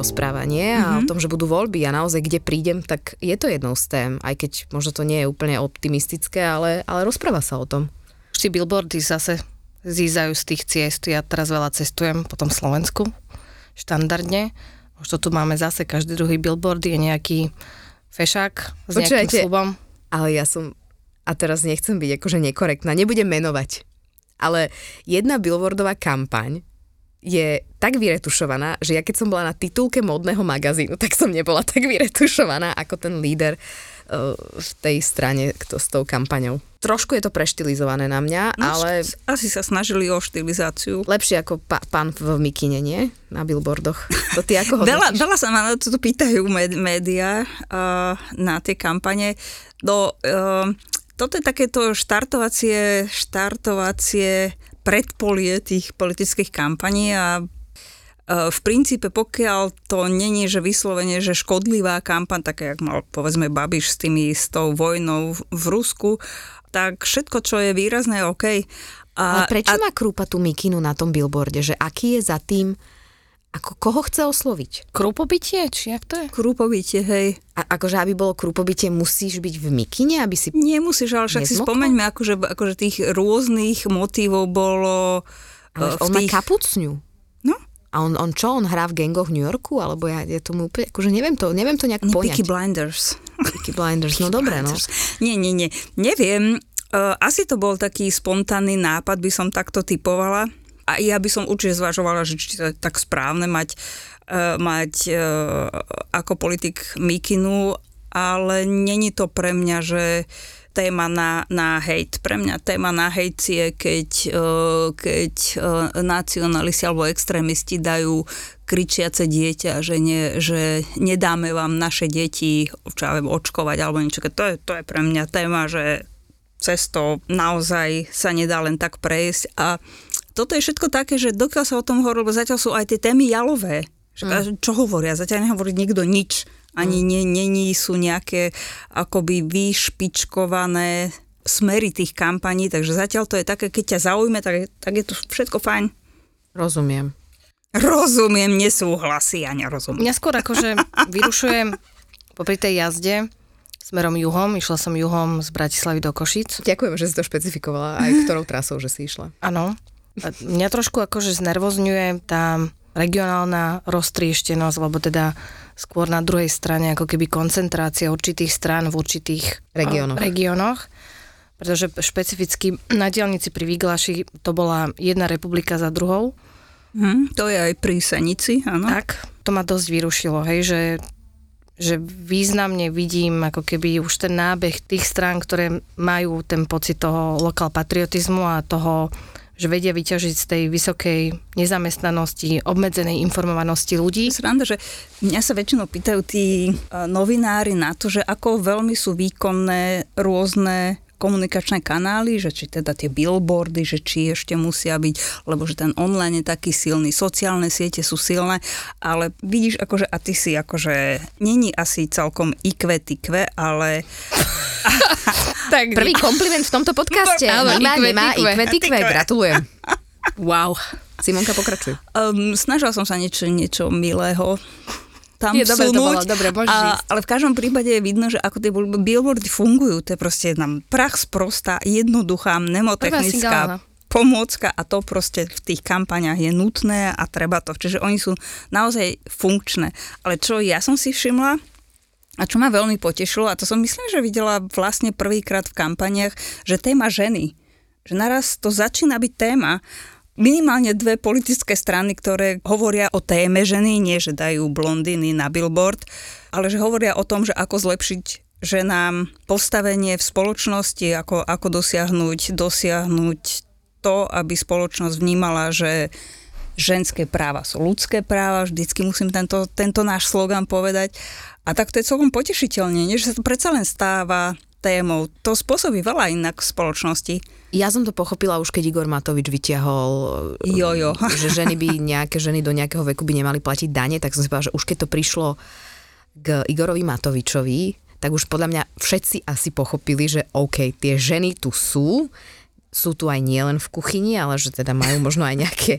Teraz veľa rozpráva, nie? A mm-hmm. o tom, že budú voľby a naozaj kde prídem, tak je to jednou z tém, aj keď možno to nie je úplne optimistické, ale, ale rozpráva sa o tom. Už billboardy zase zízajú z tých ciest. Ja teraz veľa cestujem po tom Slovensku, štandardne. Už to tu máme zase, každý druhý billboard je nejaký fešák s Počujete, nejakým slubom. Ale ja som, a teraz nechcem byť akože nekorektná, nebudem menovať, ale jedna billboardová kampaň je tak vyretušovaná, že ja keď som bola na titulke modného magazínu, tak som nebola tak vyretušovaná ako ten líder uh, v tej strane kto, s tou kampaňou. Trošku je to preštilizované na mňa, no, ale... Asi sa snažili o štilizáciu. Lepšie ako pa, pán v mikine, nie? Na billboardoch. To ty ako veľa, veľa sa ma na to pýtajú médiá uh, na tie kampane. No, uh, toto je takéto štartovacie, štartovacie predpolie tých politických kampaní a e, v princípe, pokiaľ to není, že vyslovene, že škodlivá kampaň, také jak mal povedzme Babiš s, tými, s tou vojnou v Rusku, tak všetko, čo je výrazné, OK. A, Ale prečo a... má Krúpa tú mikinu na tom billboarde? Že aký je za tým ako koho chce osloviť? Krupobytie, či jak to je? Krupobytie, hej. A akože aby bolo krupobytie, musíš byť v mikine, aby si... Nemusíš, ale však si spomeňme, akože, akože tých rôznych motívov bolo... Ale uh, on tých... má kapucňu. No. A on, on čo, on hrá v gangoch v New Yorku? Alebo ja, ja tomu úplne, akože neviem to, neviem to nejak poňať. Peaky Blinders. Peaky Blinders, no dobre, no. Nie, nie, nie. Neviem, uh, asi to bol taký spontánny nápad, by som takto typovala a ja by som určite zvažovala, že či to je tak správne mať, uh, mať uh, ako politik mikinu, ale není to pre mňa, že téma na, na hejt. Pre mňa téma na hejt je, keď, uh, keď nacionalisti alebo extrémisti dajú kričiace dieťa, že, ne, že nedáme vám naše deti čo očkovať alebo niečo. To je, to je pre mňa téma, že cesto naozaj sa nedá len tak prejsť a toto je všetko také, že dokiaľ sa o tom hovorí, lebo zatiaľ sú aj tie témy jalové. Mm. Čo hovoria? Zatiaľ nehovorí nikto nič. Ani mm. není sú nejaké akoby vyšpičkované smery tých kampaní, takže zatiaľ to je také, keď ťa zaujme, tak, tak je to všetko fajn. Rozumiem. Rozumiem, nesúhlasí a nerozumiem. Mňa skôr akože vyrušujem popri tej jazde smerom juhom. Išla som juhom z Bratislavy do Košic. Ďakujem, že si to špecifikovala, aj ktorou trasou, že si išla. Áno. Mňa trošku akože znervozňuje tá regionálna roztrieštenosť, lebo teda skôr na druhej strane ako keby koncentrácia určitých strán v určitých regiónoch. regiónoch pretože špecificky na dielnici pri Výglaši to bola jedna republika za druhou. Hmm, to je aj pri Senici, áno. Tak, to ma dosť vyrušilo, hej, že, že významne vidím ako keby už ten nábeh tých strán, ktoré majú ten pocit toho lokal patriotizmu a toho že vedia vyťažiť z tej vysokej nezamestnanosti, obmedzenej informovanosti ľudí. Sranda, že mňa sa väčšinou pýtajú tí e, novinári na to, že ako veľmi sú výkonné rôzne komunikačné kanály, že či teda tie billboardy, že či ešte musia byť, lebo že ten online je taký silný, sociálne siete sú silné, ale vidíš akože, a ty si akože, není asi celkom IQ, tikve, ale tak, Prvý kompliment v tomto podcaste. Áno, ikve. ikve, tikve, gratulujem. Wow. Simonka, pokračuj. Um, snažila som sa niečo, niečo milého tam Nie, dobre to bolo, dobre, môžeš a, ísť. Ale v každom prípade je vidno, že ako tie bil- billboardy fungujú, to je proste nám prach sprostá, jednoduchá, mnemotechnická pomôcka a to proste v tých kampaniach je nutné a treba to. Čiže oni sú naozaj funkčné. Ale čo ja som si všimla, a čo ma veľmi potešilo, a to som myslím, že videla vlastne prvýkrát v kampaniach, že téma ženy. Že naraz to začína byť téma. Minimálne dve politické strany, ktoré hovoria o téme ženy, nie že dajú blondiny na billboard, ale že hovoria o tom, že ako zlepšiť ženám postavenie v spoločnosti, ako, ako dosiahnuť, dosiahnuť to, aby spoločnosť vnímala, že ženské práva sú ľudské práva, vždycky musím tento, tento náš slogan povedať. A tak to je celkom potešiteľne, nie? že sa to predsa len stáva témou. To spôsobí veľa inak v spoločnosti. Ja som to pochopila už, keď Igor Matovič vyťahol, Jojo. že ženy by, nejaké ženy do nejakého veku by nemali platiť dane, tak som si povedala, že už keď to prišlo k Igorovi Matovičovi, tak už podľa mňa všetci asi pochopili, že OK, tie ženy tu sú, sú tu aj nielen v kuchyni, ale že teda majú možno aj nejaké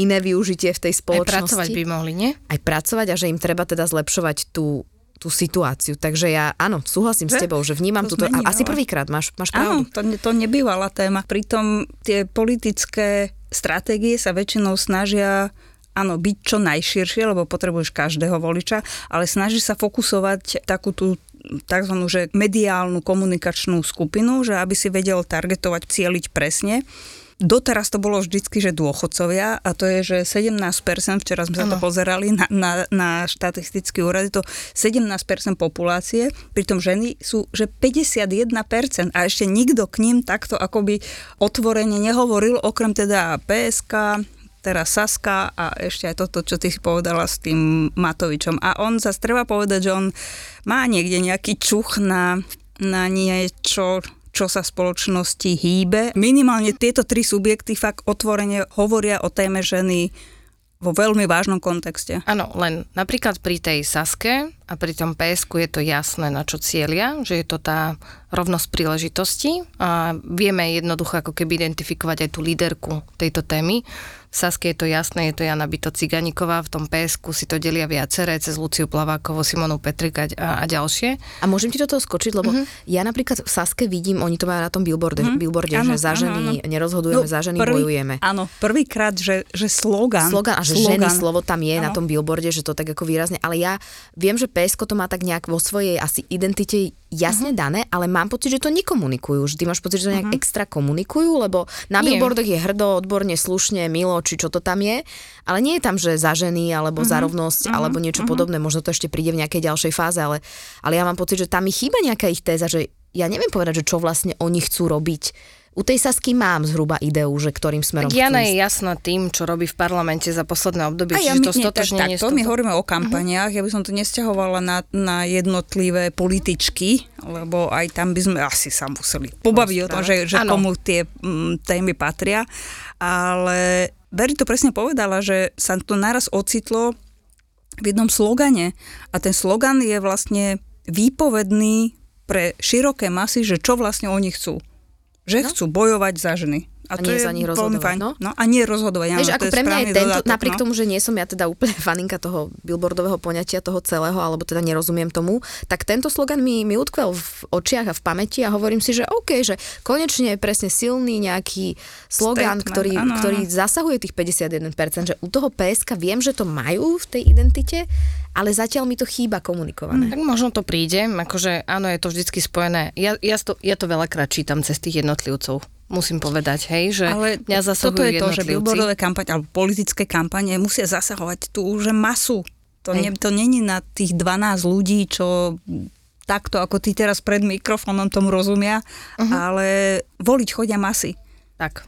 iné využitie v tej Aj spoločnosti. pracovať by mohli, nie? aj pracovať a že im treba teda zlepšovať tú, tú situáciu. Takže ja, áno, súhlasím s Že? tebou, že vnímam To túto... zmení A, asi prvýkrát máš, máš Áno, pravdu. to, ne- to nebývala téma. Pritom tie politické stratégie sa väčšinou snažia áno, byť čo najširšie, lebo potrebuješ každého voliča, ale snaží sa fokusovať takú tú tzv. Že mediálnu komunikačnú skupinu, že aby si vedel targetovať, cieliť presne. Doteraz to bolo vždycky, že dôchodcovia a to je, že 17%, včera sme sa to pozerali na, na, na štatistický úrad, je to 17% populácie, pritom ženy sú, že 51% a ešte nikto k ním takto akoby otvorene nehovoril, okrem teda PSK, teraz Saska a ešte aj toto, čo ty si povedala s tým Matovičom. A on zase treba povedať, že on má niekde nejaký čuch na, na niečo, čo sa v spoločnosti hýbe. Minimálne tieto tri subjekty fakt otvorene hovoria o téme ženy vo veľmi vážnom kontexte. Áno, len napríklad pri tej Saske a pri tom PSK je to jasné, na čo cieľia, že je to tá rovnosť príležitostí a vieme jednoducho ako keby identifikovať aj tú líderku tejto témy. V Saske je to jasné, je to Jana Byto Ciganíková, v tom PSK si to delia viaceré, cez Luciu Plavákovú, Simonu Petrika a, a ďalšie. A môžem ti do toho skočiť, lebo ja napríklad v Saske vidím, oni to majú na tom billboarde, billboarde Áno, že za ženy áno. nerozhodujeme, za ženy bojujeme. Áno, prvýkrát, že, že slogan. Slogan, a že ženy slovo tam je na tom billboarde, že to tak ako výrazne, ale ja viem, že PSK to má tak nejak vo svojej asi identite jasne dané, ale mám pocit, že to nekomunikujú. Ty máš pocit, že to nejak extra komunikujú, lebo na Nie. billboardoch je hrdo, odborne, slušne, milo, či čo to tam je, ale nie je tam, že za ženy, alebo za rovnosť, alebo niečo podobné, možno to ešte príde v nejakej ďalšej fáze, ale, ale ja mám pocit, že tam mi chýba nejaká ich téza, že ja neviem povedať, že čo vlastne oni chcú robiť. U tej Sasky mám zhruba ideu, že ktorým smerom Tak Jana je jasná tým, čo robí v parlamente za posledné obdobie, A ja čiže my, to nie, tak, tak, to my hovoríme o kampaniách, ja by som to nesťahovala na, na jednotlivé političky, lebo aj tam by sme asi sa museli pobaviť o tom, že, že komu tie mm, témy patria, ale Beri to presne povedala, že sa to naraz ocitlo v jednom slogane. A ten slogan je vlastne výpovedný pre široké masy, že čo vlastne oni chcú. Že No. chcú bojovať za ženy. A nie za nich rozhodovať, no. no. A nie rozhodovať, Vieš, to ako je pre mňa je tento, dodatok, napriek no. tomu, že nie som ja teda úplne faninka toho billboardového poňatia toho celého, alebo teda nerozumiem tomu, tak tento slogan mi, mi utkvel v očiach a v pamäti a hovorím si, že OK, že konečne je presne silný nejaký slogan, Statement, ktorý, áno. ktorý zasahuje tých 51%, že u toho PSK viem, že to majú v tej identite, ale zatiaľ mi to chýba komunikované. Tak možno to príde, akože áno, je to vždycky spojené. Ja, ja, to, ja to veľakrát čítam cez tých jednotlivcov, musím povedať, hej, že Ale mňa zasahujú toto je to, že billboardové kampaň alebo politické kampane musia zasahovať tú že masu. To, Hej. ne, to není na tých 12 ľudí, čo takto ako ty teraz pred mikrofónom tomu rozumia, uh-huh. ale voliť chodia masy. Tak,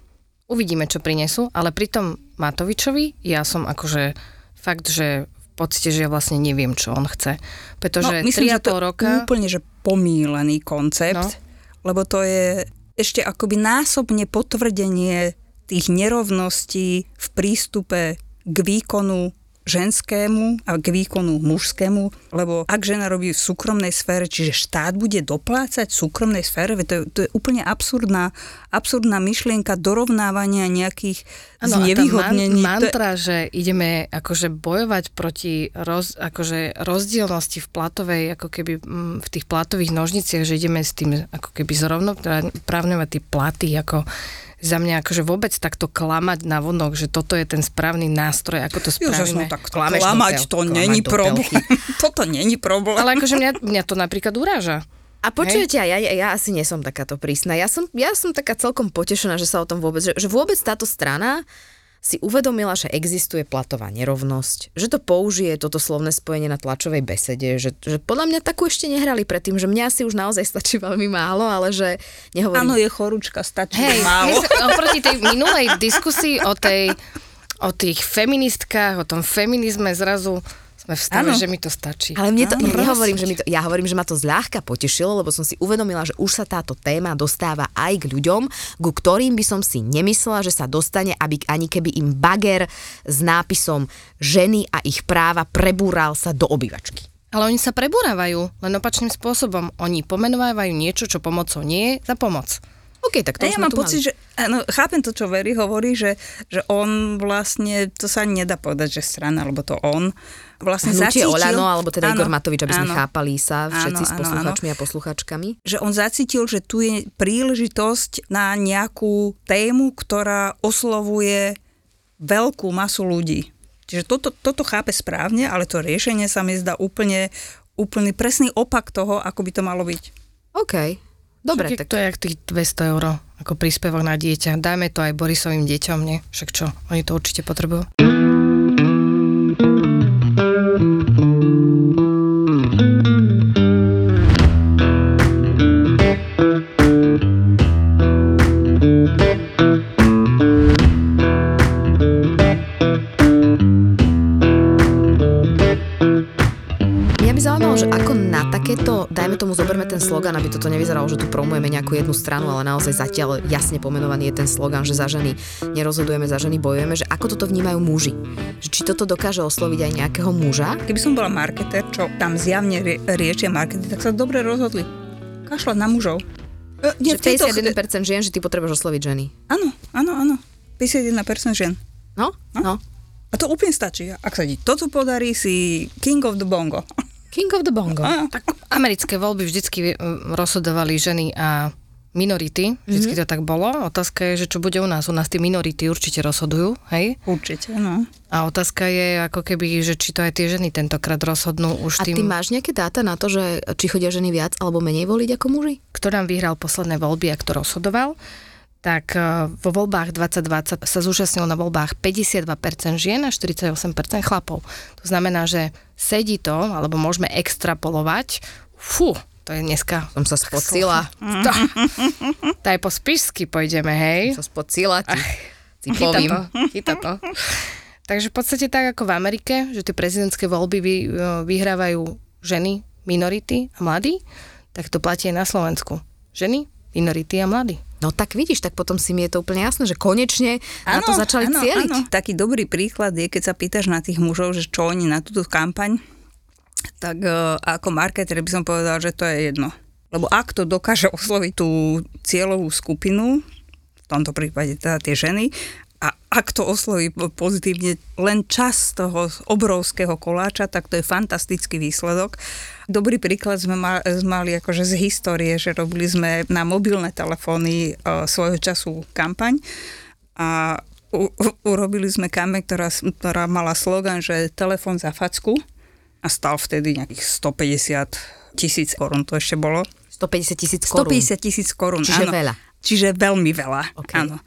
uvidíme, čo prinesú, ale pri tom Matovičovi ja som akože fakt, že podstate, že ja vlastne neviem, čo on chce. Pretože No, myslím, že 3,5 to je roka... úplne že pomílený koncept, No. lebo to je ešte akoby násobne potvrdenie tých nerovností v prístupe k výkonu ženskému a k výkonu mužskému, lebo ak žena robí v súkromnej sfére, čiže štát bude doplácať v súkromnej sfére, to je, to je úplne absurdná, absurdná myšlienka dorovnávania nejakých Áno, znevýhodnení. Man, mantra, to je... že ideme akože bojovať proti roz, akože rozdielnosti v platovej, ako keby mm, v tých platových nožniciach, že ideme s tým ako keby zrovnoprávňovať tie platy, ako za mňa akože vôbec takto klamať na vonok, že toto je ten správny nástroj, ako to spravíme. Ježiš, no tak klamať to není problém. toto není problém. Ale akože mňa, mňa to napríklad uráža. A počujete, ja, ja, ja asi nie som takáto prísna. Ja som, ja som taká celkom potešená, že sa o tom vôbec, že, že vôbec táto strana si uvedomila, že existuje platová nerovnosť, že to použije toto slovné spojenie na tlačovej besede, že, že podľa mňa takú ešte nehrali predtým, že mňa si už naozaj stačí veľmi málo, ale že nehovorím... Áno, je chorúčka, stačí Hej, málo. oproti tej minulej diskusii o tej o tých feministkách, o tom feminizme zrazu sme v stave, ano. že mi to stačí. Ale mne to, ano, ja nehovorím, že mi to, ja hovorím, že ma to zľahka potešilo, lebo som si uvedomila, že už sa táto téma dostáva aj k ľuďom, ku ktorým by som si nemyslela, že sa dostane, aby ani keby im bager s nápisom ženy a ich práva prebúral sa do obývačky. Ale oni sa prebúravajú, len opačným spôsobom. Oni pomenovávajú niečo, čo pomocou nie je za pomoc. OK, tak to ja mám pocit, mali. že áno, chápem to, čo Veri hovorí, že, že on vlastne, to sa nedá povedať, že strana, alebo to on, vlastne Hnutie zacítil... Olano, alebo teda áno, Igor Matovič, aby áno, sme chápali sa všetci áno, s posluchačmi áno. a posluchačkami. Že on zacítil, že tu je príležitosť na nejakú tému, ktorá oslovuje veľkú masu ľudí. Čiže toto, toto chápe správne, ale to riešenie sa mi zdá úplne, úplný presný opak toho, ako by to malo byť. OK. Dobre, Však tak... to je jak tých 200 eur ako príspevok na dieťa. Dajme to aj Borisovým deťom, nie? Však čo, oni to určite potrebujú. Slogan, aby toto nevyzeralo, že tu promujeme nejakú jednu stranu, ale naozaj zatiaľ jasne pomenovaný je ten slogan, že za ženy nerozhodujeme, za ženy bojujeme, že ako toto vnímajú muži. Že či toto dokáže osloviť aj nejakého muža? Keby som bola marketer, čo tam zjavne rie- riešia marketing, tak sa dobre rozhodli. Kašľať na mužov. E, nie, že 51% ch- žien, že ty potrebuješ osloviť ženy. Áno, áno, áno. 51% žien. No, no. no. A to úplne stačí. Ak sa ti toto podarí, si king of the bongo. King of the Bongo. A, tak americké voľby vždycky rozhodovali ženy a minority, vždycky mm-hmm. to tak bolo. Otázka je, že čo bude u nás. U nás tie minority určite rozhodujú, hej? Určite, no. A otázka je, ako keby, že či to aj tie ženy tentokrát rozhodnú už A tým... ty máš nejaké dáta na to, že či chodia ženy viac alebo menej voliť ako muži? Kto nám vyhral posledné voľby a kto rozhodoval? Tak e, vo voľbách 2020 sa zúčastnilo na voľbách 52% žien a 48% chlapov. To znamená, že sedí to, alebo môžeme extrapolovať, fú, to je dneska... Som sa spocila. To, to aj po spišsky pôjdeme, hej? Som sa spocila, ti, ti chyta to, chyta to. Takže v podstate tak ako v Amerike, že tie prezidentské voľby vy, e, vyhrávajú ženy, minority a mladí, tak to platí aj na Slovensku. Ženy, minority a mladí. No tak vidíš, tak potom si mi je to úplne jasné, že konečne ano, na to začali ano, cieliť. Ano. Taký dobrý príklad je, keď sa pýtaš na tých mužov, že čo oni na túto kampaň, tak uh, ako marketer by som povedal, že to je jedno. Lebo ak to dokáže osloviť tú cieľovú skupinu, v tomto prípade teda tie ženy, a ak to osloví pozitívne len čas toho obrovského koláča, tak to je fantastický výsledok. Dobrý príklad sme mali akože z histórie, že robili sme na mobilné telefóny uh, svojho času kampaň a u, u, urobili sme kampaň, ktorá, ktorá mala slogan, že telefón za facku a stal vtedy nejakých 150 tisíc korún, to ešte bolo. 150 tisíc korún. 150 tisíc korún, Čiže áno. veľa. Čiže veľmi veľa, okay. áno.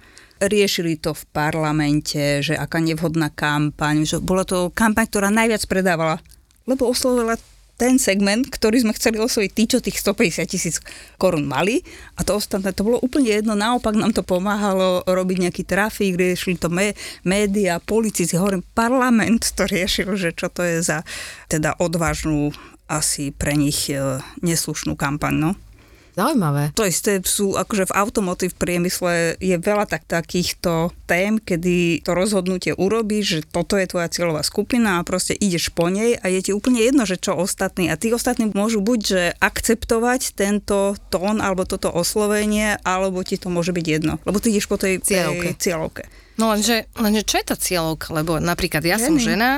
Riešili to v parlamente, že aká nevhodná kampaň, že bola to kampaň, ktorá najviac predávala, lebo oslovila ten segment, ktorý sme chceli osloviť, tí, čo tých 150 tisíc korún mali a to ostatné, to bolo úplne jedno, naopak nám to pomáhalo robiť nejaký trafík, riešili to mé, média, politici, hovorím, parlament to riešil, že čo to je za teda odvážnu asi pre nich e, neslušnú kampaň, no. Zaujímavé. To isté sú, akože v automotív priemysle je veľa tak, takýchto tém, kedy to rozhodnutie urobíš, že toto je tvoja cieľová skupina a proste ideš po nej a je ti úplne jedno, že čo ostatní. A tí ostatní môžu buď, že akceptovať tento tón alebo toto oslovenie, alebo ti to môže byť jedno. Lebo ty ideš po tej Cieľovke. tej cieľovke. No lenže, lenže čo je tá cieľovka? Lebo napríklad ja som Ženy. žena,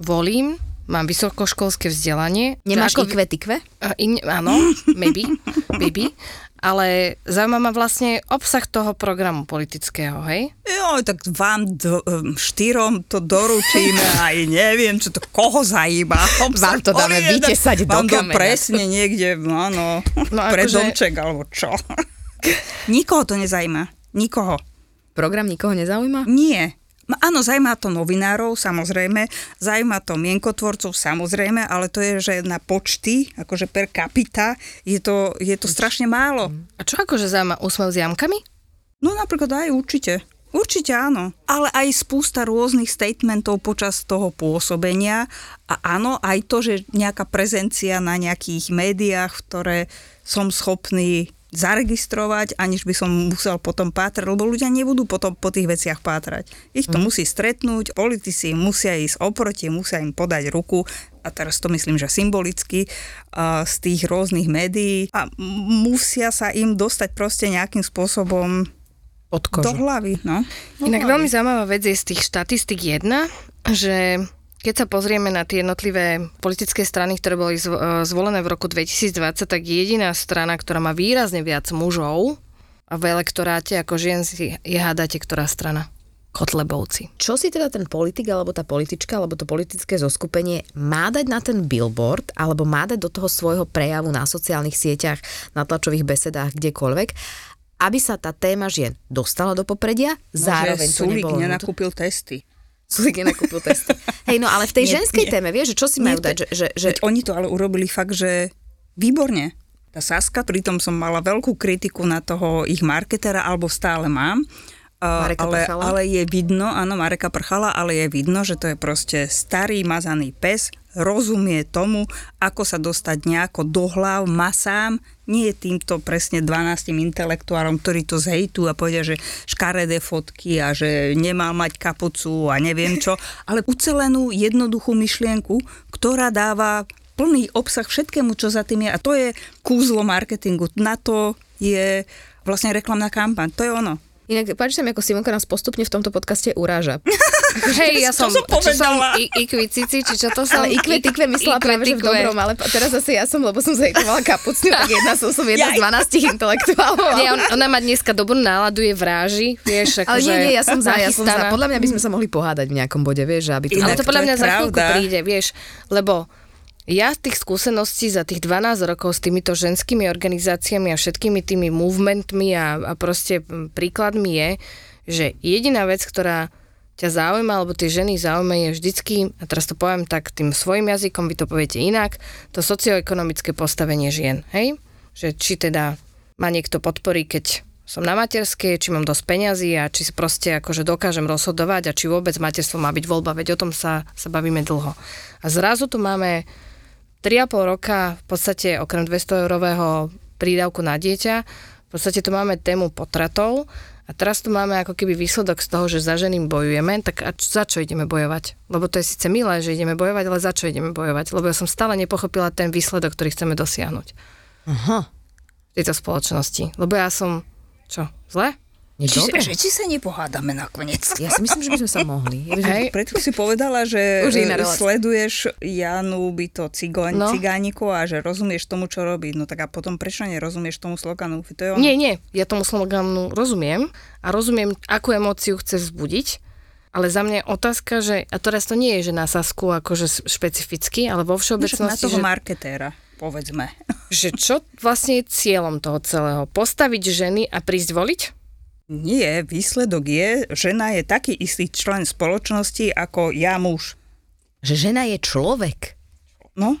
volím, mám vysokoškolské vzdelanie. Nemáš ako-? A In, áno, maybe, maybe. Ale zaujíma ma vlastne obsah toho programu politického, hej? Jo, tak vám do, štyrom to doručíme, aj neviem, čo to koho zajíba. Vám to dáme vytesať do Vám to kameňa. presne niekde, no áno, No pre akože- domček alebo čo. Nikoho to nezajíma. Nikoho. Program nikoho nezaujíma? Nie. No Áno, zajíma to novinárov, samozrejme, zajíma to mienkotvorcov, samozrejme, ale to je, že na počty, akože per capita, je to, je to strašne málo. A čo akože zaujíma úsmev s jamkami? No napríklad aj určite. Určite áno. Ale aj spústa rôznych statementov počas toho pôsobenia. A áno, aj to, že nejaká prezencia na nejakých médiách, ktoré som schopný zaregistrovať, aniž by som musel potom pátrať, lebo ľudia nebudú potom po tých veciach pátrať. Ich to musí stretnúť, politici musia ísť oproti, musia im podať ruku, a teraz to myslím, že symbolicky, z tých rôznych médií a musia sa im dostať proste nejakým spôsobom Pod do kožu. hlavy, no. Inak veľmi zaujímavá vec je z tých štatistik jedna, že keď sa pozrieme na tie jednotlivé politické strany, ktoré boli e, zvolené v roku 2020, tak jediná strana, ktorá má výrazne viac mužov a v elektoráte ako žien si je hádate, ktorá strana? Kotlebovci. Čo si teda ten politik, alebo tá politička, alebo to politické zoskupenie má dať na ten billboard, alebo má dať do toho svojho prejavu na sociálnych sieťach, na tlačových besedách, kdekoľvek, aby sa tá téma žien dostala do popredia, zároveň to Sulik nenakúpil testy. Sulik nenakúpil testy. Hej, no ale v tej Nie, ženskej nie. téme, vieš, že čo si majú Nie, dať? Že, že, že, Veď oni to ale urobili fakt, že výborne. Tá Saska, pritom som mala veľkú kritiku na toho ich marketera, alebo stále mám. Mareka ale, Prchala? ale je vidno, áno, Mareka Prchala, ale je vidno, že to je proste starý mazaný pes, rozumie tomu, ako sa dostať nejako do hlav masám, nie týmto presne 12 intelektuálom, ktorí to zhejtú a povedia, že škaredé fotky a že nemal mať kapucu a neviem čo, ale ucelenú jednoduchú myšlienku, ktorá dáva plný obsah všetkému, čo za tým je a to je kúzlo marketingu. Na to je vlastne reklamná kampaň. To je ono. Inak páči sa mi, ako Simonka nás postupne v tomto podcaste uráža. Hej, ja som, som čo som i, ikvicici, či čo to som? Ale ikve tikve myslela práve, že v dobrom, ale teraz zase ja som, lebo som zajtovala kapucňu, tak jedna som, som jedna z 12 intelektuálov. Nie, on, ona má dneska dobrú náladu, je vráži, vieš, Ale akože nie, nie, ja som za, ja som za. Podľa mňa by sme sa mohli pohádať v nejakom bode, vieš, aby to... Ale to podľa mňa za chvíľku príde, vieš, lebo ja z tých skúseností za tých 12 rokov s týmito ženskými organizáciami a všetkými tými movementmi a, a proste príkladmi je, že jediná vec, ktorá ťa zaujíma, alebo tie ženy zaujíma je vždycky, a teraz to poviem tak tým svojim jazykom, vy to poviete inak, to socioekonomické postavenie žien, hej? Že či teda ma niekto podporí, keď som na materskej, či mám dosť peňazí a či si proste akože dokážem rozhodovať a či vôbec materstvo má byť voľba, veď o tom sa, sa bavíme dlho. A zrazu tu máme 3,5 roka v podstate okrem 200 eurového prídavku na dieťa, v podstate tu máme tému potratov a teraz tu máme ako keby výsledok z toho, že za ženy bojujeme, tak a za čo ideme bojovať? Lebo to je síce milé, že ideme bojovať, ale za čo ideme bojovať? Lebo ja som stále nepochopila ten výsledok, ktorý chceme dosiahnuť Aha, v tejto spoločnosti. Lebo ja som, čo, zle? Čiže, že či sa nepohádame nakoniec. Ja si myslím, že by sme sa mohli. By Hej. Preto si povedala, že sleduješ Janu Byto cigoň, No. no. cigániku a že rozumieš tomu, čo robí. No tak a potom prečo nerozumieš tomu sloganu? To je ono. Nie, nie, ja tomu sloganu rozumiem a rozumiem, akú emóciu chce vzbudiť, ale za mňa je otázka, že, a teraz to nie je, že na Sasku akože špecificky, ale vo No, však na všeobecnosti, toho že, marketéra, povedzme. že čo vlastne je cieľom toho celého? Postaviť ženy a prísť voliť? Nie, výsledok je, žena je taký istý člen spoločnosti ako ja muž. Že žena je človek. No,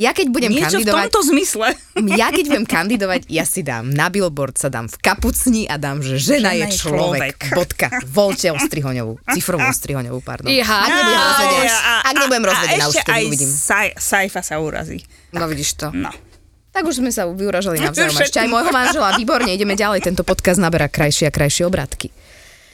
Ja keď budem niečo v kandidovať, tomto zmysle. ja keď budem kandidovať, ja si dám na billboard, sa dám v kapucni a dám, že žena, Žena je človek. človek. Bodka. Volte Ostrihoňovú. Cifrovú Ostrihoňovú, pardon. Iha. Ak nebudem rozvedená, a- ak nebudem rozvedená, už uvidím. Saj, Saifa sa urazí. No vidíš to. No. Tak už sme sa vyuražali navzájom. Ešte aj môjho manžela. Výborne, ideme ďalej. Tento podcast naberá krajšie a krajšie obratky.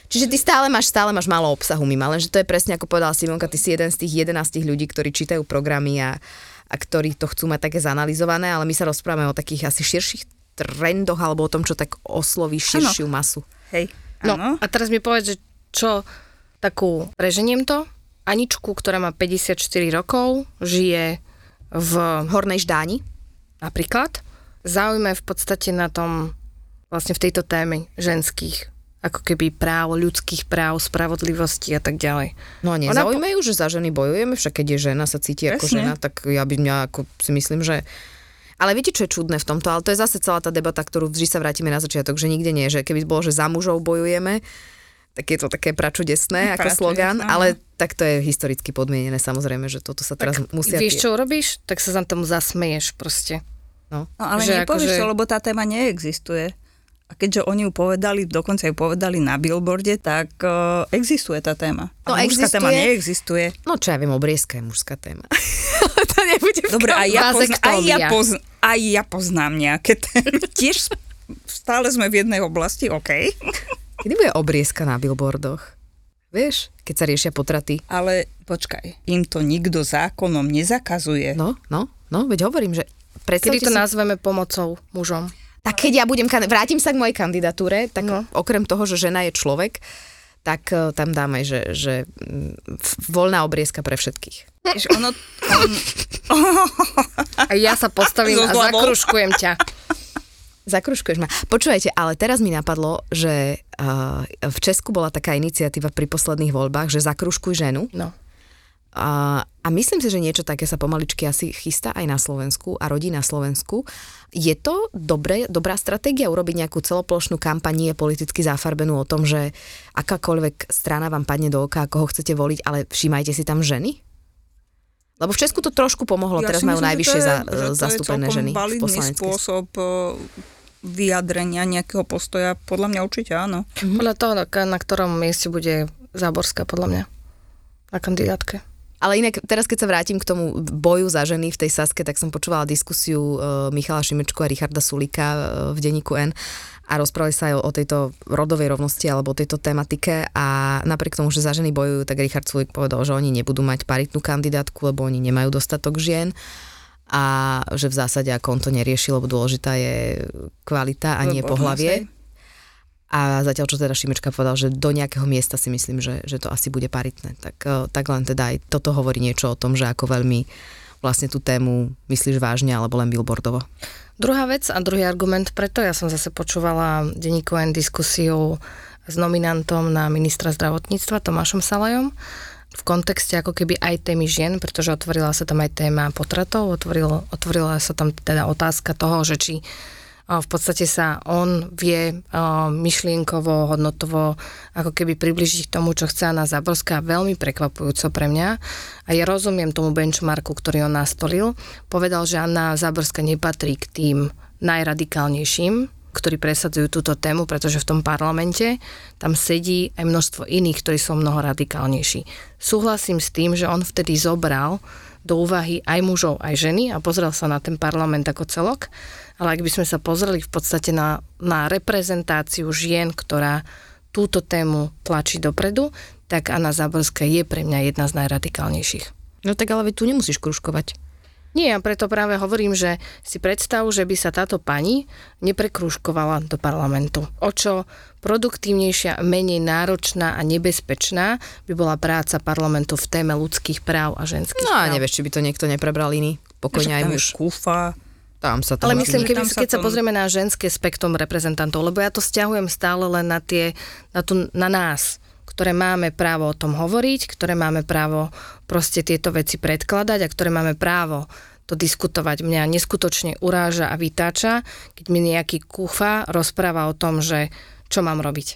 Čiže ty stále máš, stále máš málo obsahu mimo, lenže to je presne ako povedala Simonka, ty si jeden z tých 11 ľudí, ktorí čítajú programy a, a ktorí to chcú mať také zanalizované, ale my sa rozprávame o takých asi širších trendoch alebo o tom, čo tak osloví širšiu masu. Hej. No a teraz mi povedz, že čo takú, preženiem to, Aničku, ktorá má 54 rokov, žije v Hornej ždáni? Napríklad, zaujme v podstate na tom, vlastne v tejto téme ženských, ako keby práv, ľudských práv, spravodlivosti a tak ďalej. No a Ona po- nezaujímajú, že za ženy bojujeme, však keď je žena, sa cíti ako Presne. žena, tak ja by mňa ako si myslím, že ale viete, čo je čudné v tomto? Ale to je zase celá tá debata, ktorú vždy sa vrátime na začiatok, že nikde nie, že keby bolo, že za mužov bojujeme, tak je to také pračudesné ako Pračudesné, slogan, áno. ale tak to je historicky podmienené samozrejme, že toto sa teraz musia... Vieš, čo urobíš? Tak sa za tomu zasmeješ proste. No. No ale Že nepovieš akože- to, lebo tá téma neexistuje. A keďže oni ju povedali, dokonca ju povedali na billboarde, tak uh, existuje tá téma. No, A mužská existuje. téma neexistuje. no čo ja viem, obrieska je mužská téma. to nebude Dobre, aj ja, pozna, aj, ja Vazektómia. pozn, aj ja poznám nejaké témy. Tiež stále sme v jednej oblasti, OK. Kedy bude obrieska na billboardoch? Vieš, keď sa riešia potraty. Ale počkaj, im to nikto zákonom nezakazuje. No, no, no, veď hovorím, že Kedy to si... nazveme pomocou mužom? Tak keď ja budem, vrátim sa k mojej kandidatúre, tak no. Okrem toho, že žena je človek, tak eh, tam dáme, že, že mm, voľná obriezka pre všetkých. Ono, on, A ja sa postavím So a zakruškujem ťa. Zakruškuješ ma. Počúvajte, ale teraz mi napadlo, že uh, v Česku bola taká iniciatíva pri posledných voľbách, že zakruškuj ženu. No. A, a myslím si, že niečo také sa pomaličky asi chystá aj na Slovensku a rodí na Slovensku. Je to dobré, dobrá stratégia urobiť nejakú celoplošnú kampaň, nie politicky zafarbenú o tom, že akákoľvek strana vám padne do oka, koho chcete voliť, ale všímajte si tam ženy? Lebo v Česku to trošku pomohlo, teraz si majú myslím, že najvyššie je- za, to je zastúpené celkom ženy v spôsob eh, vyjadrenia nejakého postoja. Podľa mňa určite áno. Podľa toho, na, na ktorom mieste bude Záborská, podľa mňa. Na kandidátke. Ale inak, teraz keď sa vrátim k tomu boju za ženy v tej Saske, tak som počúvala diskusiu uh, Michala Šimečku a Richarda Sulika uh, v denníku N a rozprávali sa aj o, o tejto rodovej rovnosti alebo o tejto tematike a napriek tomu, že za ženy bojujú, tak Richard Sulik povedal, že oni nebudú mať paritnú kandidátku, lebo oni nemajú dostatok žien a že v zásade ako on to nerieši, lebo dôležitá je kvalita a nie pohlavie. A zatiaľ, čo teda Šimečka povedal, že do nejakého miesta si myslím, že, že to asi bude paritné. Tak, eh, tak len teda aj toto hovorí niečo o tom, že ako veľmi vlastne tú tému myslíš vážne alebo len billboardovo. Druhá vec a druhý argument preto, ja som zase počúvala denníku diskusiu s nominantom na ministra zdravotníctva Tomášom Salajom v kontexte ako keby aj témy žien, pretože otvorila sa tam aj téma potratov, otvorilo, otvorila sa tam teda otázka toho, že či v podstate sa on vie myšlienkovo, hodnotovo ako keby približiť k tomu, čo chce Anna Záborská, veľmi prekvapujúco pre mňa. A ja rozumiem tomu benchmarku, ktorý on nastolil. Povedal, že Anna Záborská nepatrí k tým najradikálnejším, ktorí presadzujú túto tému, pretože v tom parlamente tam sedí aj množstvo iných, ktorí sú mnoho radikálnejší. Súhlasím s tým, že on vtedy zobral do úvahy aj mužov, aj ženy a pozrel sa na ten parlament ako celok, ale ak by sme sa pozreli v podstate na, na reprezentáciu žien, ktorá túto tému tlačí dopredu, tak Anna Záborská je pre mňa jedna z najradikálnejších. No tak ale veď tu nemusíš kružkovať. Nie, a preto práve hovorím, že si predstav, že by sa táto pani neprekružkovala do parlamentu. O čo produktívnejšia, menej náročná a nebezpečná by bola práca parlamentu v téme ľudských práv a ženských No a práv. nevieš, či by to niekto neprebral iný. Pokojne aj muž. Kúfa. Tam sa to Ale myslím, keby, Tam sa keď sa pozrieme na ženské spektrum reprezentantov, lebo ja to stiahujem stále len na, tie, na, tu, na nás, ktoré máme právo o tom hovoriť, ktoré máme právo proste tieto veci predkladať a ktoré máme právo to diskutovať. Mňa neskutočne uráža a vytáča, keď mi nejaký kúfa rozpráva o tom, že čo mám robiť.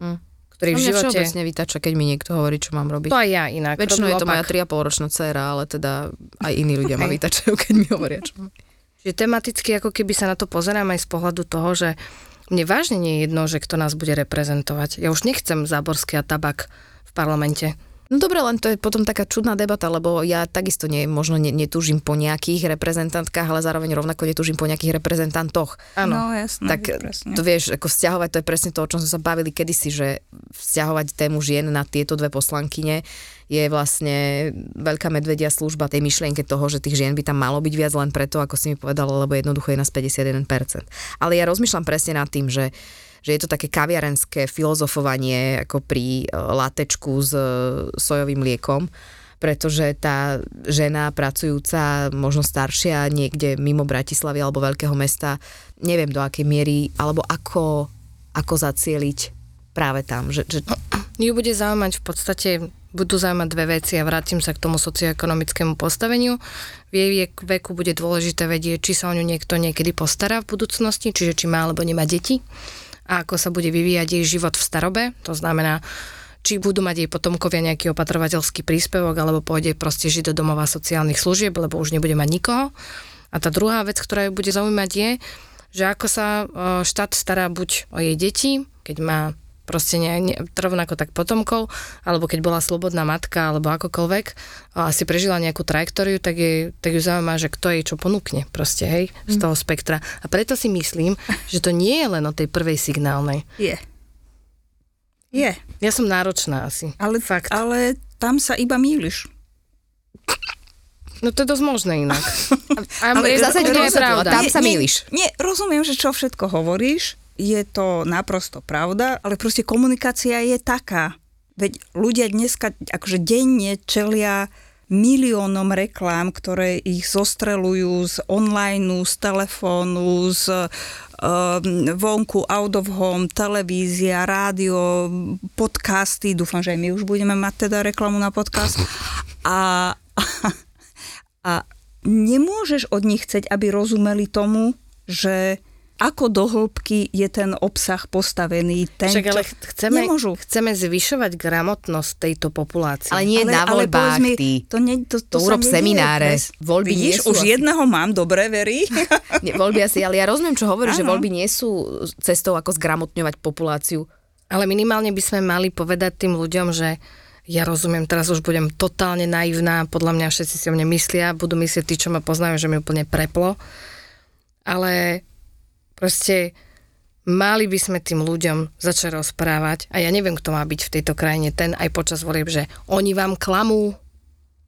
Hm. Ktorý v živote... všeobecne vytača, keď mi niekto hovorí, čo mám robiť. To aj ja inak. Väčšinou je to moja opak. 3,5 ročná dcéra, ale teda aj iní ľudia ma vytačajú, keď mi hovoria, čo mám. Že tematicky ako keby sa na to pozerám aj z pohľadu toho, že mne vážne nie je jedno, že kto nás bude reprezentovať. Ja už nechcem Záborský a tabak v parlamente. No dobre, len to je potom taká čudná debata, lebo ja takisto nie, možno ne, netúžim po nejakých reprezentantkách, ale zároveň rovnako netúžim po nejakých reprezentantoch. Áno. No jasné, tak presne. to vieš, ako vzťahovať, to je presne to, o čom sme sa bavili kedysi, že vzťahovať tému žien na tieto dve poslankyne je vlastne veľká medvedia služba tej myšlienke toho, že tých žien by tam malo byť viac len preto, ako si mi povedala, lebo jednoducho je nás 51%. Ale ja rozmýšľam presne nad tým, že že je to také kaviarenské filozofovanie ako pri e, latečku s e, sojovým liekom, pretože tá žena pracujúca, možno staršia, niekde mimo Bratislavy alebo veľkého mesta, neviem do akej miery, alebo ako, ako zacieliť práve tam. Že, že... Ju bude zaujímať v podstate budú zaujímať dve veci a vrátim sa k tomu socioekonomickému postaveniu. V jej veku bude dôležité vedieť, či sa o ňu niekto niekedy postará v budúcnosti, čiže či má alebo nemá deti a ako sa bude vyvíjať jej život v starobe. To znamená, či budú mať jej potomkovia nejaký opatrovateľský príspevok, alebo pôjde proste žiť do domova sociálnych služieb, lebo už nebude mať nikoho. A tá druhá vec, ktorá ju bude zaujímať je, že ako sa e, štát stará buď o jej deti, keď má proste ne, ne, rovnako tak potomkov, alebo keď bola slobodná matka, alebo akokoľvek, a si prežila nejakú trajektóriu, tak, je, tak ju zaujíma, že kto jej čo ponúkne proste, hej, z toho spektra. A preto si myslím, že to nie je len o tej prvej signálnej. Je. Je. Ja som náročná asi. Ale, Fakt. ale tam sa iba mýliš. No to je dosť možné inak. A Ale je- zase to je pravda. Tam sa mýliš. Nie, rozumiem, že čo všetko hovoríš, je to naprosto pravda, ale proste komunikácia je taká. Veď ľudia dneska akože denne čelia miliónom reklám, ktoré ich zostrelujú z online, z telefónu, z um, vonku, out of home, televízia, rádio, podcasty. Dúfam, že aj my už budeme mať teda reklamu na podcast. A, a nemôžeš od nich chcieť, aby rozumeli tomu, že ako do hĺbky je ten obsah postavený. Ten, Však ale chceme, Nemôžu. chceme zvyšovať gramotnosť tejto populácie. Ale nie na povedz voľbách, mi, ty. To, ne, to, To to, urob semináre. dnes. Voľby nie Vidíš, sú už asi- jedného mám, dobre, verí. Nie, voľby asi, ale ja rozumiem, čo hovoríš, že voľby nie sú cestou, ako zgramotňovať populáciu. Ale minimálne by sme mali povedať tým ľuďom, že ja rozumiem, teraz už budem totálne naivná, podľa mňa všetci si o mne myslia, budú myslieť tí, čo ma poznajú, že mi úplne preplo. Ale proste mali by sme tým ľuďom začať rozprávať a ja neviem, kto má byť v tejto krajine ten aj počas volieb, že oni vám klamú,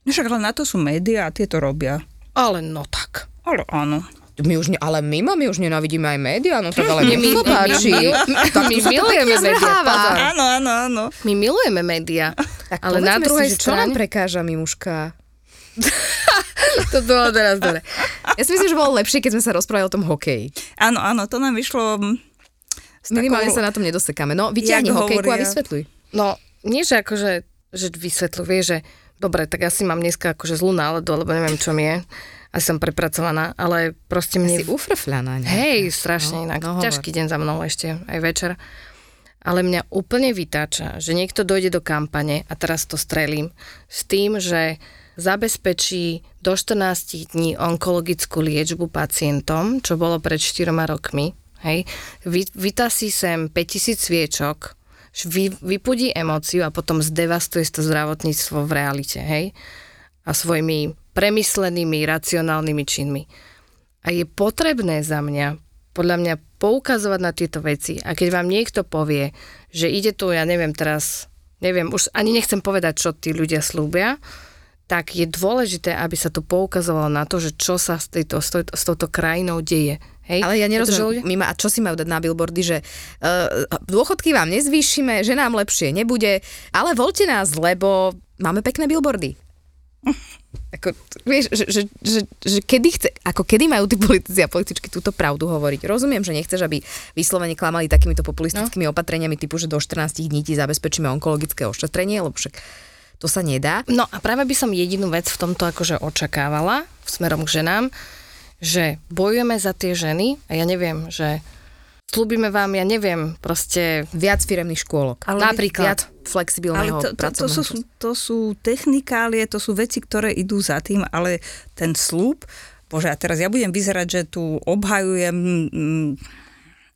No Však ale na to sú médiá a tie to robia. ale no tak. Ale áno. My už, ne, ale my, mami, už nenávidíme aj médiá, no tak ale My- to my- páči. my- my sa to milujeme médiá. Áno, áno, áno. My milujeme médiá, Tak ale na druhej si, že čo nám strane... prekáža, Mimuška? To bolo teraz dobre. Ja si myslím, že bolo lepšie, keď sme sa rozprávali o tom hokeji. Áno, áno, to nám vyšlo s Minimálne takou- sa na tom nedosekáme. No, vyťahni hokejku a hovoria. vysvetľuj. No, nie že akože, že vysvetľuje, že dobre, tak ja si mám dneska akože zlú náladu, alebo neviem, čo mi je. A som prepracovaná, ale proste mne... Si ufrfľaná. nejaká. Hej, strašne No, inak. no. Ťažký deň za mnou ešte, aj večer. Ale mňa úplne vytáča, že niekto dojde do kampane, a teraz to strelím, s tým, že zabezpečí do 14 dní onkologickú liečbu pacientom, čo bolo pred 4 rokmi. Hej. Vy, vytasí sem 5000 sviečok, vy, vypudí emóciu a potom zdevastuje to zdravotníctvo v realite. Hej. A svojimi premyslenými, racionálnymi činmi. A je potrebné za mňa, podľa mňa, poukazovať na tieto veci. A keď vám niekto povie, že ide tu, ja neviem teraz, neviem, už ani nechcem povedať, čo tí ľudia slúbia, tak je dôležité, aby sa tu poukazovalo na to, že čo sa s, tejto, s, touto, s touto krajinou deje. Hej? Ale ja Pretože nerozumiem, Mima, a čo si majú dať na billboardy, že uh, dôchodky vám nezvýšime, že nám lepšie nebude, ale voľte nás, lebo máme pekné billboardy. Ako, vieš, že, že, že, že kedy chce, ako kedy majú tí politici a političky túto pravdu hovoriť. Rozumiem, že nechceš, aby vyslovene klamali takýmito populistickými no. opatreniami typu, že do 14 dní ti zabezpečíme onkologické ošetrenie, lebo však to sa nedá. No a práve by som jedinú vec v tomto akože očakávala smerom k ženám, že bojujeme za tie ženy a ja neviem, že slúbime vám, ja neviem, proste Viac firemných škôlok. Ale Viac napríklad. Ale flexibilného to, to, to, pracovného sú, to sú technikálie, to sú veci, ktoré idú za tým, ale ten slúb, bože, a teraz ja budem vyzerať, že tu obhajujem mm,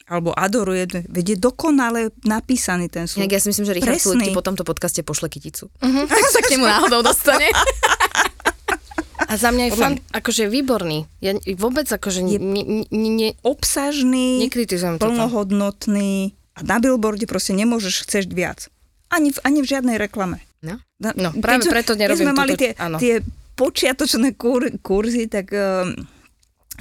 alebo adoruje, veď je dokonale napísaný ten. Inak ja si myslím, že Richard Sulik ti Presný. po tomto podcaste pošle kyticu. Uh-huh. sa k nemu náhodou dostane. A za mňa je fan, akože výborný. Ja vôbec akože Je- ne, ne, ne, Obsažný, nekritizujem toto. plnohodnotný a na billboarde proste nemôžeš chcieť viac. Ani v, ani v žiadnej reklame. No. No, keď práve sme- preto keď nerobím sme mali tie, áno. tie počiatočné kur, kurzy, tak, um,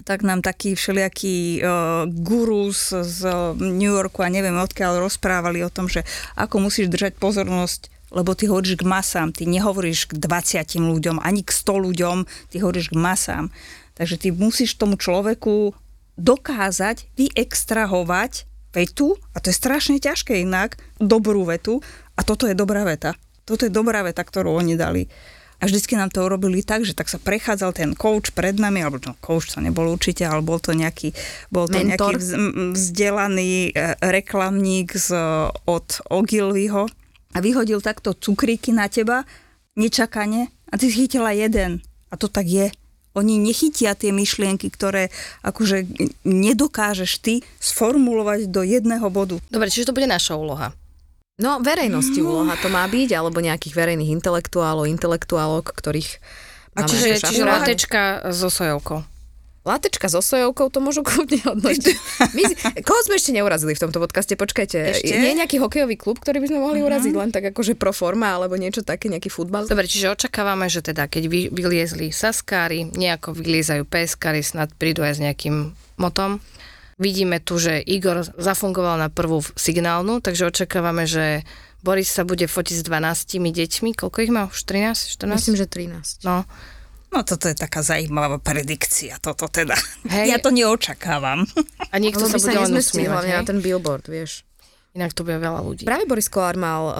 tak nám takí všelijakí uh, gurus z New Yorku a neviem odkiaľ rozprávali o tom, že ako musíš držať pozornosť lebo ty hovoríš k masám, ty nehovoríš k 20 ľuďom, ani k 100 ľuďom, ty hovoríš k masám. Takže ty musíš tomu človeku dokázať vyextrahovať vetu, a to je strašne ťažké inak, dobrú vetu, a toto je dobrá veta. Toto je dobrá veta, ktorú oni dali. A vždycky nám to urobili tak, že tak sa prechádzal ten coach pred nami, alebo no, coach to nebol určite, ale bol to nejaký, bol to Mentor. nejaký vz, vzdelaný e, reklamník z, od Ogilvyho a vyhodil takto cukríky na teba, nečakane, a ty chytila jeden. A to tak je. Oni nechytia tie myšlienky, ktoré akože nedokážeš ty sformulovať do jedného bodu. Dobre, čiže to bude naša úloha. No, verejnosti úloha to má byť, alebo nejakých verejných intelektuálov, intelektuálok, ktorých A čiže, čiže latečka so sojovkou. Latečka so sojovkou, to môžu kľudne hodnotiť. My, koho sme ešte neurazili v tomto podcaste? Počkajte, Ešte? nie je nejaký hokejový klub, ktorý by sme mohli uraziť len tak akože pro forma, alebo niečo také, nejaký futbal? Dobre, čiže očakávame, že teda keď vy, vyliezli saskári, nejako vyliezajú peskári, snad prídu aj s nejakým motom. Vidíme tu, že Igor zafungoval na prvú signálnu, takže očakávame, že Boris sa bude fotiť s 12 deťmi. Koľko ich má? Už 13? 14? Myslím, že 13. No, No toto je taká zaujímavá predikcia, toto teda. Hej. Ja to neočakávam. a niekto Lebo sa bude sa len usmievať, hlavne hej? na ten billboard, vieš. Inak to bude veľa ľudí. Práve Boris Kolár mal uh,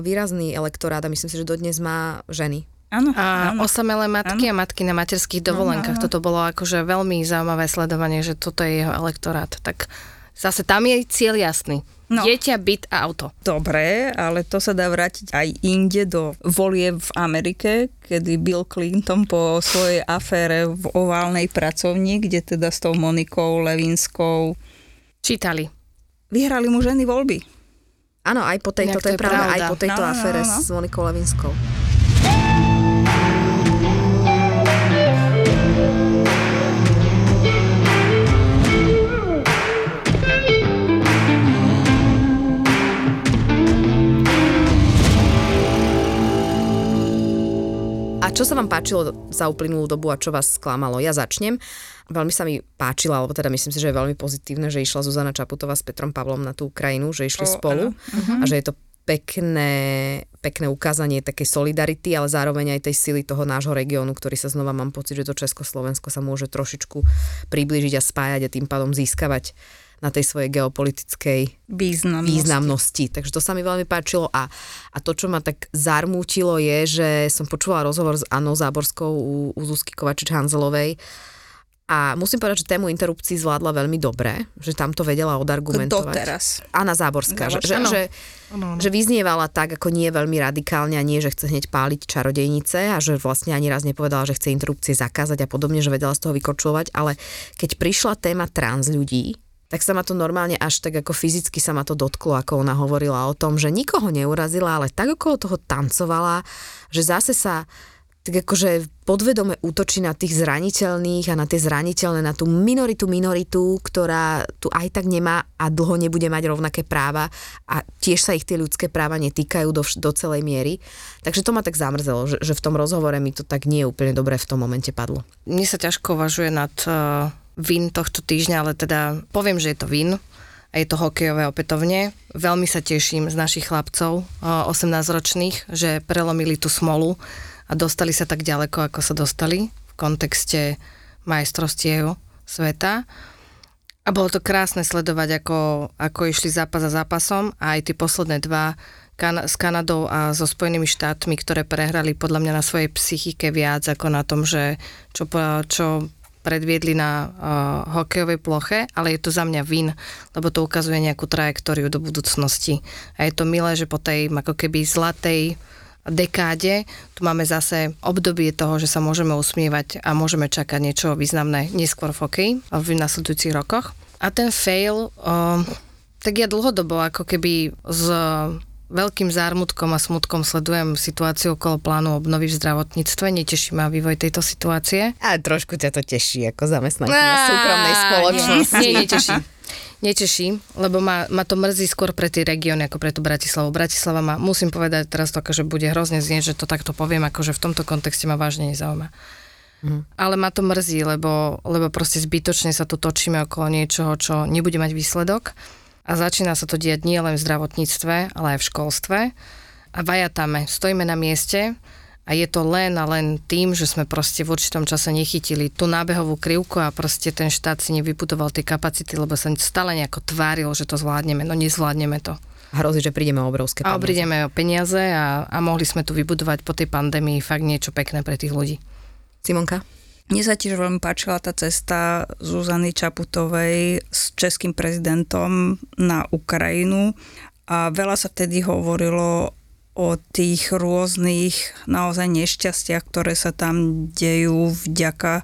výrazný elektorát a myslím si, že dodnes má ženy. Áno, A áno. osamelé matky a matky na materských dovolenkách. Toto bolo akože veľmi zaujímavé sledovanie, že toto je jeho elektorát. Tak zase tam je cieľ jasný. No. Dieťa, byt a auto. Dobre, ale to sa dá vrátiť aj inde do volie v Amerike, kedy Bill Clinton po svojej afére v oválnej pracovni, kde teda s tou Monikou Levinskou Čítali. vyhrali mu ženy voľby. Áno, aj po tejto, to je pravda, aj po tejto No, no, no, afére no. s Monikou Levinskou. Čo sa vám páčilo za uplynulú dobu a čo vás sklamalo? Ja začnem. Veľmi sa mi páčila, alebo teda myslím si, že je veľmi pozitívne, že išla Zuzana Čaputová s Petrom Pavlom na tú Ukrajinu, že išli O, spolu a že je to pekné, pekné ukázanie takej solidarity, ale zároveň aj tej sily toho nášho regiónu, ktorý sa znova mám pocit, že to Československo sa môže trošičku priblížiť a spájať a tým pádom získavať na tej svojej geopolitickej Významnosť. významnosti. Takže to sa mi veľmi páčilo a, a to, čo ma tak zarmútilo je, že som počula rozhovor s Annou Záborskou u, u Zuzky Kovačič-Hanzelovej a musím povedať, že tému interrupcií zvládla veľmi dobre, že tam to vedela odargumentovať. Doteraz. Anna Záborská, že, Záborská, že, áno. že, že vyznievala tak, ako nie veľmi radikálne a nie, že chce hneď páliť čarodejnice a že vlastne ani raz nepovedala, že chce interrupcie zakázať a podobne, že vedela z toho vykočovať, ale keď prišla téma trans ľudí, tak sa ma to normálne až tak ako fyzicky sa ma to dotklo, ako ona hovorila o tom, že nikoho neurazila, ale tak okolo toho tancovala, že zase sa tak akože podvedome útočí na tých zraniteľných a na tie zraniteľné, na tú minoritu minoritu, ktorá tu aj tak nemá a dlho nebude mať rovnaké práva a tiež sa ich tie ľudské práva netýkajú do, do celej miery. Takže to ma tak zamrzelo, že, že v tom rozhovore mi to tak nie úplne dobre v tom momente padlo. Mne sa ťažko uvažuje nad uh, win tohto týždňa, ale teda poviem, že je to win a je to hokejové opätovne. Veľmi sa teším z našich chlapcov, uh, 18-ročných, že prelomili tú smolu a dostali sa tak ďaleko, ako sa dostali v kontexte majstrovstiev sveta. A bolo to krásne sledovať, ako, ako išli zápas za zápasom a aj tie posledné dva kan- s Kanadou a so Spojenými štátmi, ktoré prehrali podľa mňa na svojej psychike viac ako na tom, že čo, čo predviedli na uh, hokejovej ploche, ale je to za mňa vin, lebo to ukazuje nejakú trajektóriu do budúcnosti. A je to milé, že po tej ako keby zlatej dekáde tu máme zase obdobie toho, že sa môžeme usmievať a môžeme čakať niečo významné neskôr v hokeji v nasledujúcich rokoch. A ten fail, o, tak ja dlhodobo ako keby s veľkým zármutkom a smutkom sledujem situáciu okolo plánu obnovy v zdravotníctve. Neteší ma vývoj tejto situácie. A trošku ťa to teší ako zamestnankyňa súkromnej spoločnosti. Nie, neteší. Neteší, lebo ma, ma to mrzí skôr pre tie regióny ako pre tú Bratislavu. Bratislava ma, musím povedať teraz to, že bude hrozne znieť, že to takto poviem, akože v tomto kontexte ma vážne nezaujíma. Mm. Ale ma to mrzí, lebo, lebo proste zbytočne sa tu točíme okolo niečoho, čo nebude mať výsledok. A začína sa to diať nie len v zdravotníctve, ale aj v školstve. A vajatáme, stojíme na mieste a je to len a len tým, že sme proste v určitom čase nechytili tú nábehovú krivku a proste ten štát si nevybudoval tie kapacity, lebo sa stále nejako tváril, že to zvládneme. No nezvládneme to. Hrozí, že prídeme o obrovské peniaze. A prídeme o peniaze a, a mohli sme tu vybudovať po tej pandémii fakt niečo pekné pre tých ľudí. Simonka? Mne sa tiež veľmi páčila tá cesta Zuzany Čaputovej s českým prezidentom na Ukrajinu a veľa sa vtedy hovorilo o tých rôznych naozaj nešťastiach, ktoré sa tam dejú vďaka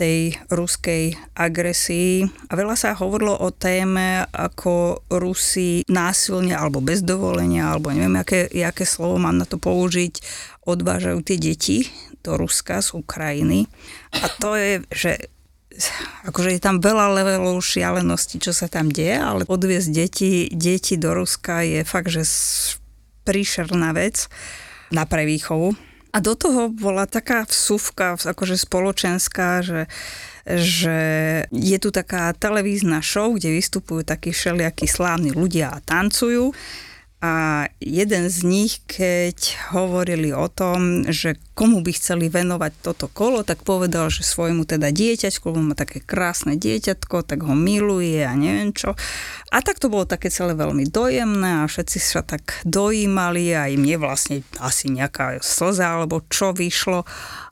tej ruskej agresii. A veľa sa hovorilo o téme, ako Rusi násilne alebo bez dovolenia, alebo neviem, aké, aké slovo mám na to použiť, odvážajú tie deti do Ruska z Ukrajiny. A to je, že akože je tam veľa levelov šialenosti, čo sa tam deje, ale odviezť deti, deti do Ruska je fakt, že príšerná vec na prevýchovu. A do toho bola taká vsúvka, akože spoločenská, že, že je tu taká televízna show, kde vystupujú takí všelijakí slávni ľudia a tancujú a jeden z nich, keď hovorili o tom, že komu by chceli venovať toto kolo, tak povedal, že svojmu teda dieťaťku, lebo má také krásne dieťatko, tak ho miluje a neviem čo. A tak to bolo také celé veľmi dojemné a všetci sa tak dojímali a im je vlastne asi nejaká slza alebo čo vyšlo.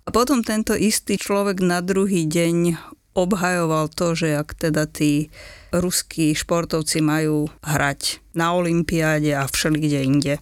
A potom tento istý človek na druhý deň obhajoval to, že ak teda tí ruskí športovci majú hrať na Olympiáde a všelikde inde.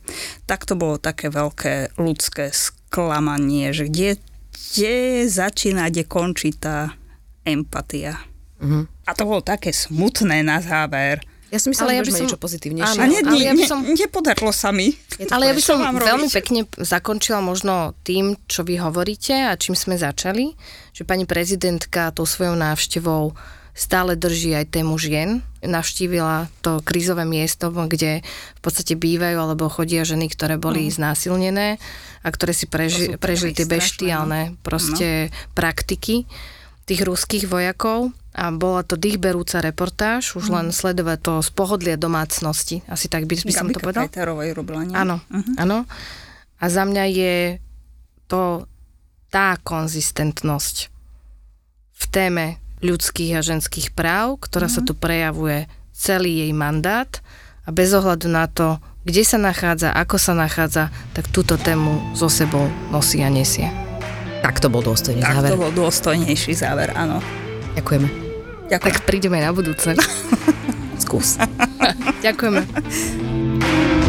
Tak to bolo také veľké ľudské sklamanie, že kde, kde začína, kde končí tá empatia. Mm-hmm. A to bolo také smutné na záver. Ja si myslím, ale ja by som... niečo pozitívnejšie. Ale, nie, ja by som... nepodarilo sa mi. Ale ja by som veľmi pekne zakončila možno tým, čo vy hovoríte a čím sme začali, že pani prezidentka tou svojou návštevou stále drží aj tému žien. Navštívila to krízové miesto, kde v podstate bývajú alebo chodia ženy, ktoré boli mm. znásilnené a ktoré si preži- prežili tie beštiálne proste no. praktiky tých ruských vojakov a bola to dýchberúca reportáž, už mm. len sledovať to z pohodlia domácnosti, asi tak by, by som to povedal. robila, nie? Áno, uh-huh. áno. A za mňa je to tá konzistentnosť v téme ľudských a ženských práv, ktorá mm-hmm. sa mhm. tu prejavuje celý jej mandát a bez ohľadu na to, kde sa nachádza, ako sa nachádza, tak túto tému so sebou nosí a nesie. Tak to bol dôstojný tak záver. Tak to bol dôstojnejší záver, áno. Ďakujeme. Ďakujem. Tak prídeme na budúce. Skús. Ďakujeme.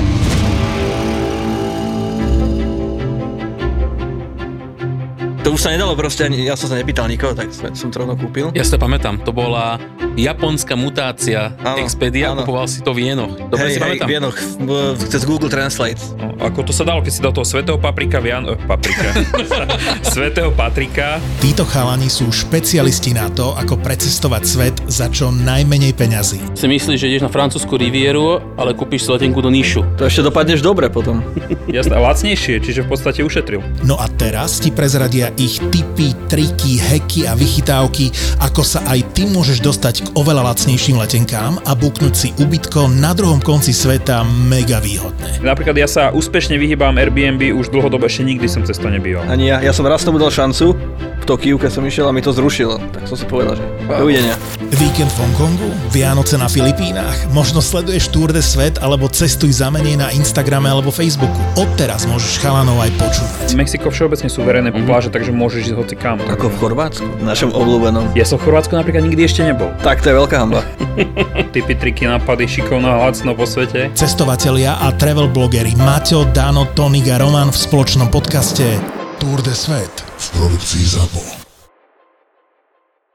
To už sa nedalo proste, ani, ja som sa nepýtal nikoho, tak som to rovno kúpil. Ja si to pamätám, to bola japonská mutácia áno, Expedia, áno. kupoval si to v Vienoch. Dobre hej, si hej, v Vienoch, cez Google Translate. No, ako to sa dalo, keď si dal toho svetého paprika, Vian... Eh, paprika. svetého Patrika. Títo chalani sú špecialisti na to, ako precestovať svet za čo najmenej peňazí. Si myslíš, že ideš na francúzsku rivieru, ale kúpiš si letenku do Níšu. To ešte dopadneš dobre potom. Jasné, lacnejšie, čiže v podstate ušetril. No a teraz ti prezradia ich tipy, triky, heky a vychytávky, ako sa aj ty môžeš dostať k oveľa lacnejším letenkám a buknúť si ubytko na druhom konci sveta mega výhodné. Napríklad ja sa úspešne vyhýbam Airbnb, už dlhodobo ešte nikdy som cez to nebýval. Ani ja, ja som raz tomu dal šancu, v Tokiu, keď som išiel a mi to zrušilo. Tak som si povedal, že dovidenia. Víkend v Hongkongu, Vianoce na Filipínach, možno sleduješ Tour de Svet alebo cestuj za menej na Instagrame alebo Facebooku. Odteraz môžeš chalanov aj počúvať. Mexiko všeobecne sú verejné mm-hmm. pláže, takže môžeš ísť hoci kam. Ako v Chorvátsku, našom obľúbenom. Ja som v Chorvátsku napríklad nikdy ešte nebol. Tak to je veľká hamba. Typy, triky, nápady, šikovná lacno po svete. Cestovatelia a travel blogery Maťo, Dano, Tonik a Roman v spoločnom podcaste Tour de Svet v produkcii ZAPO.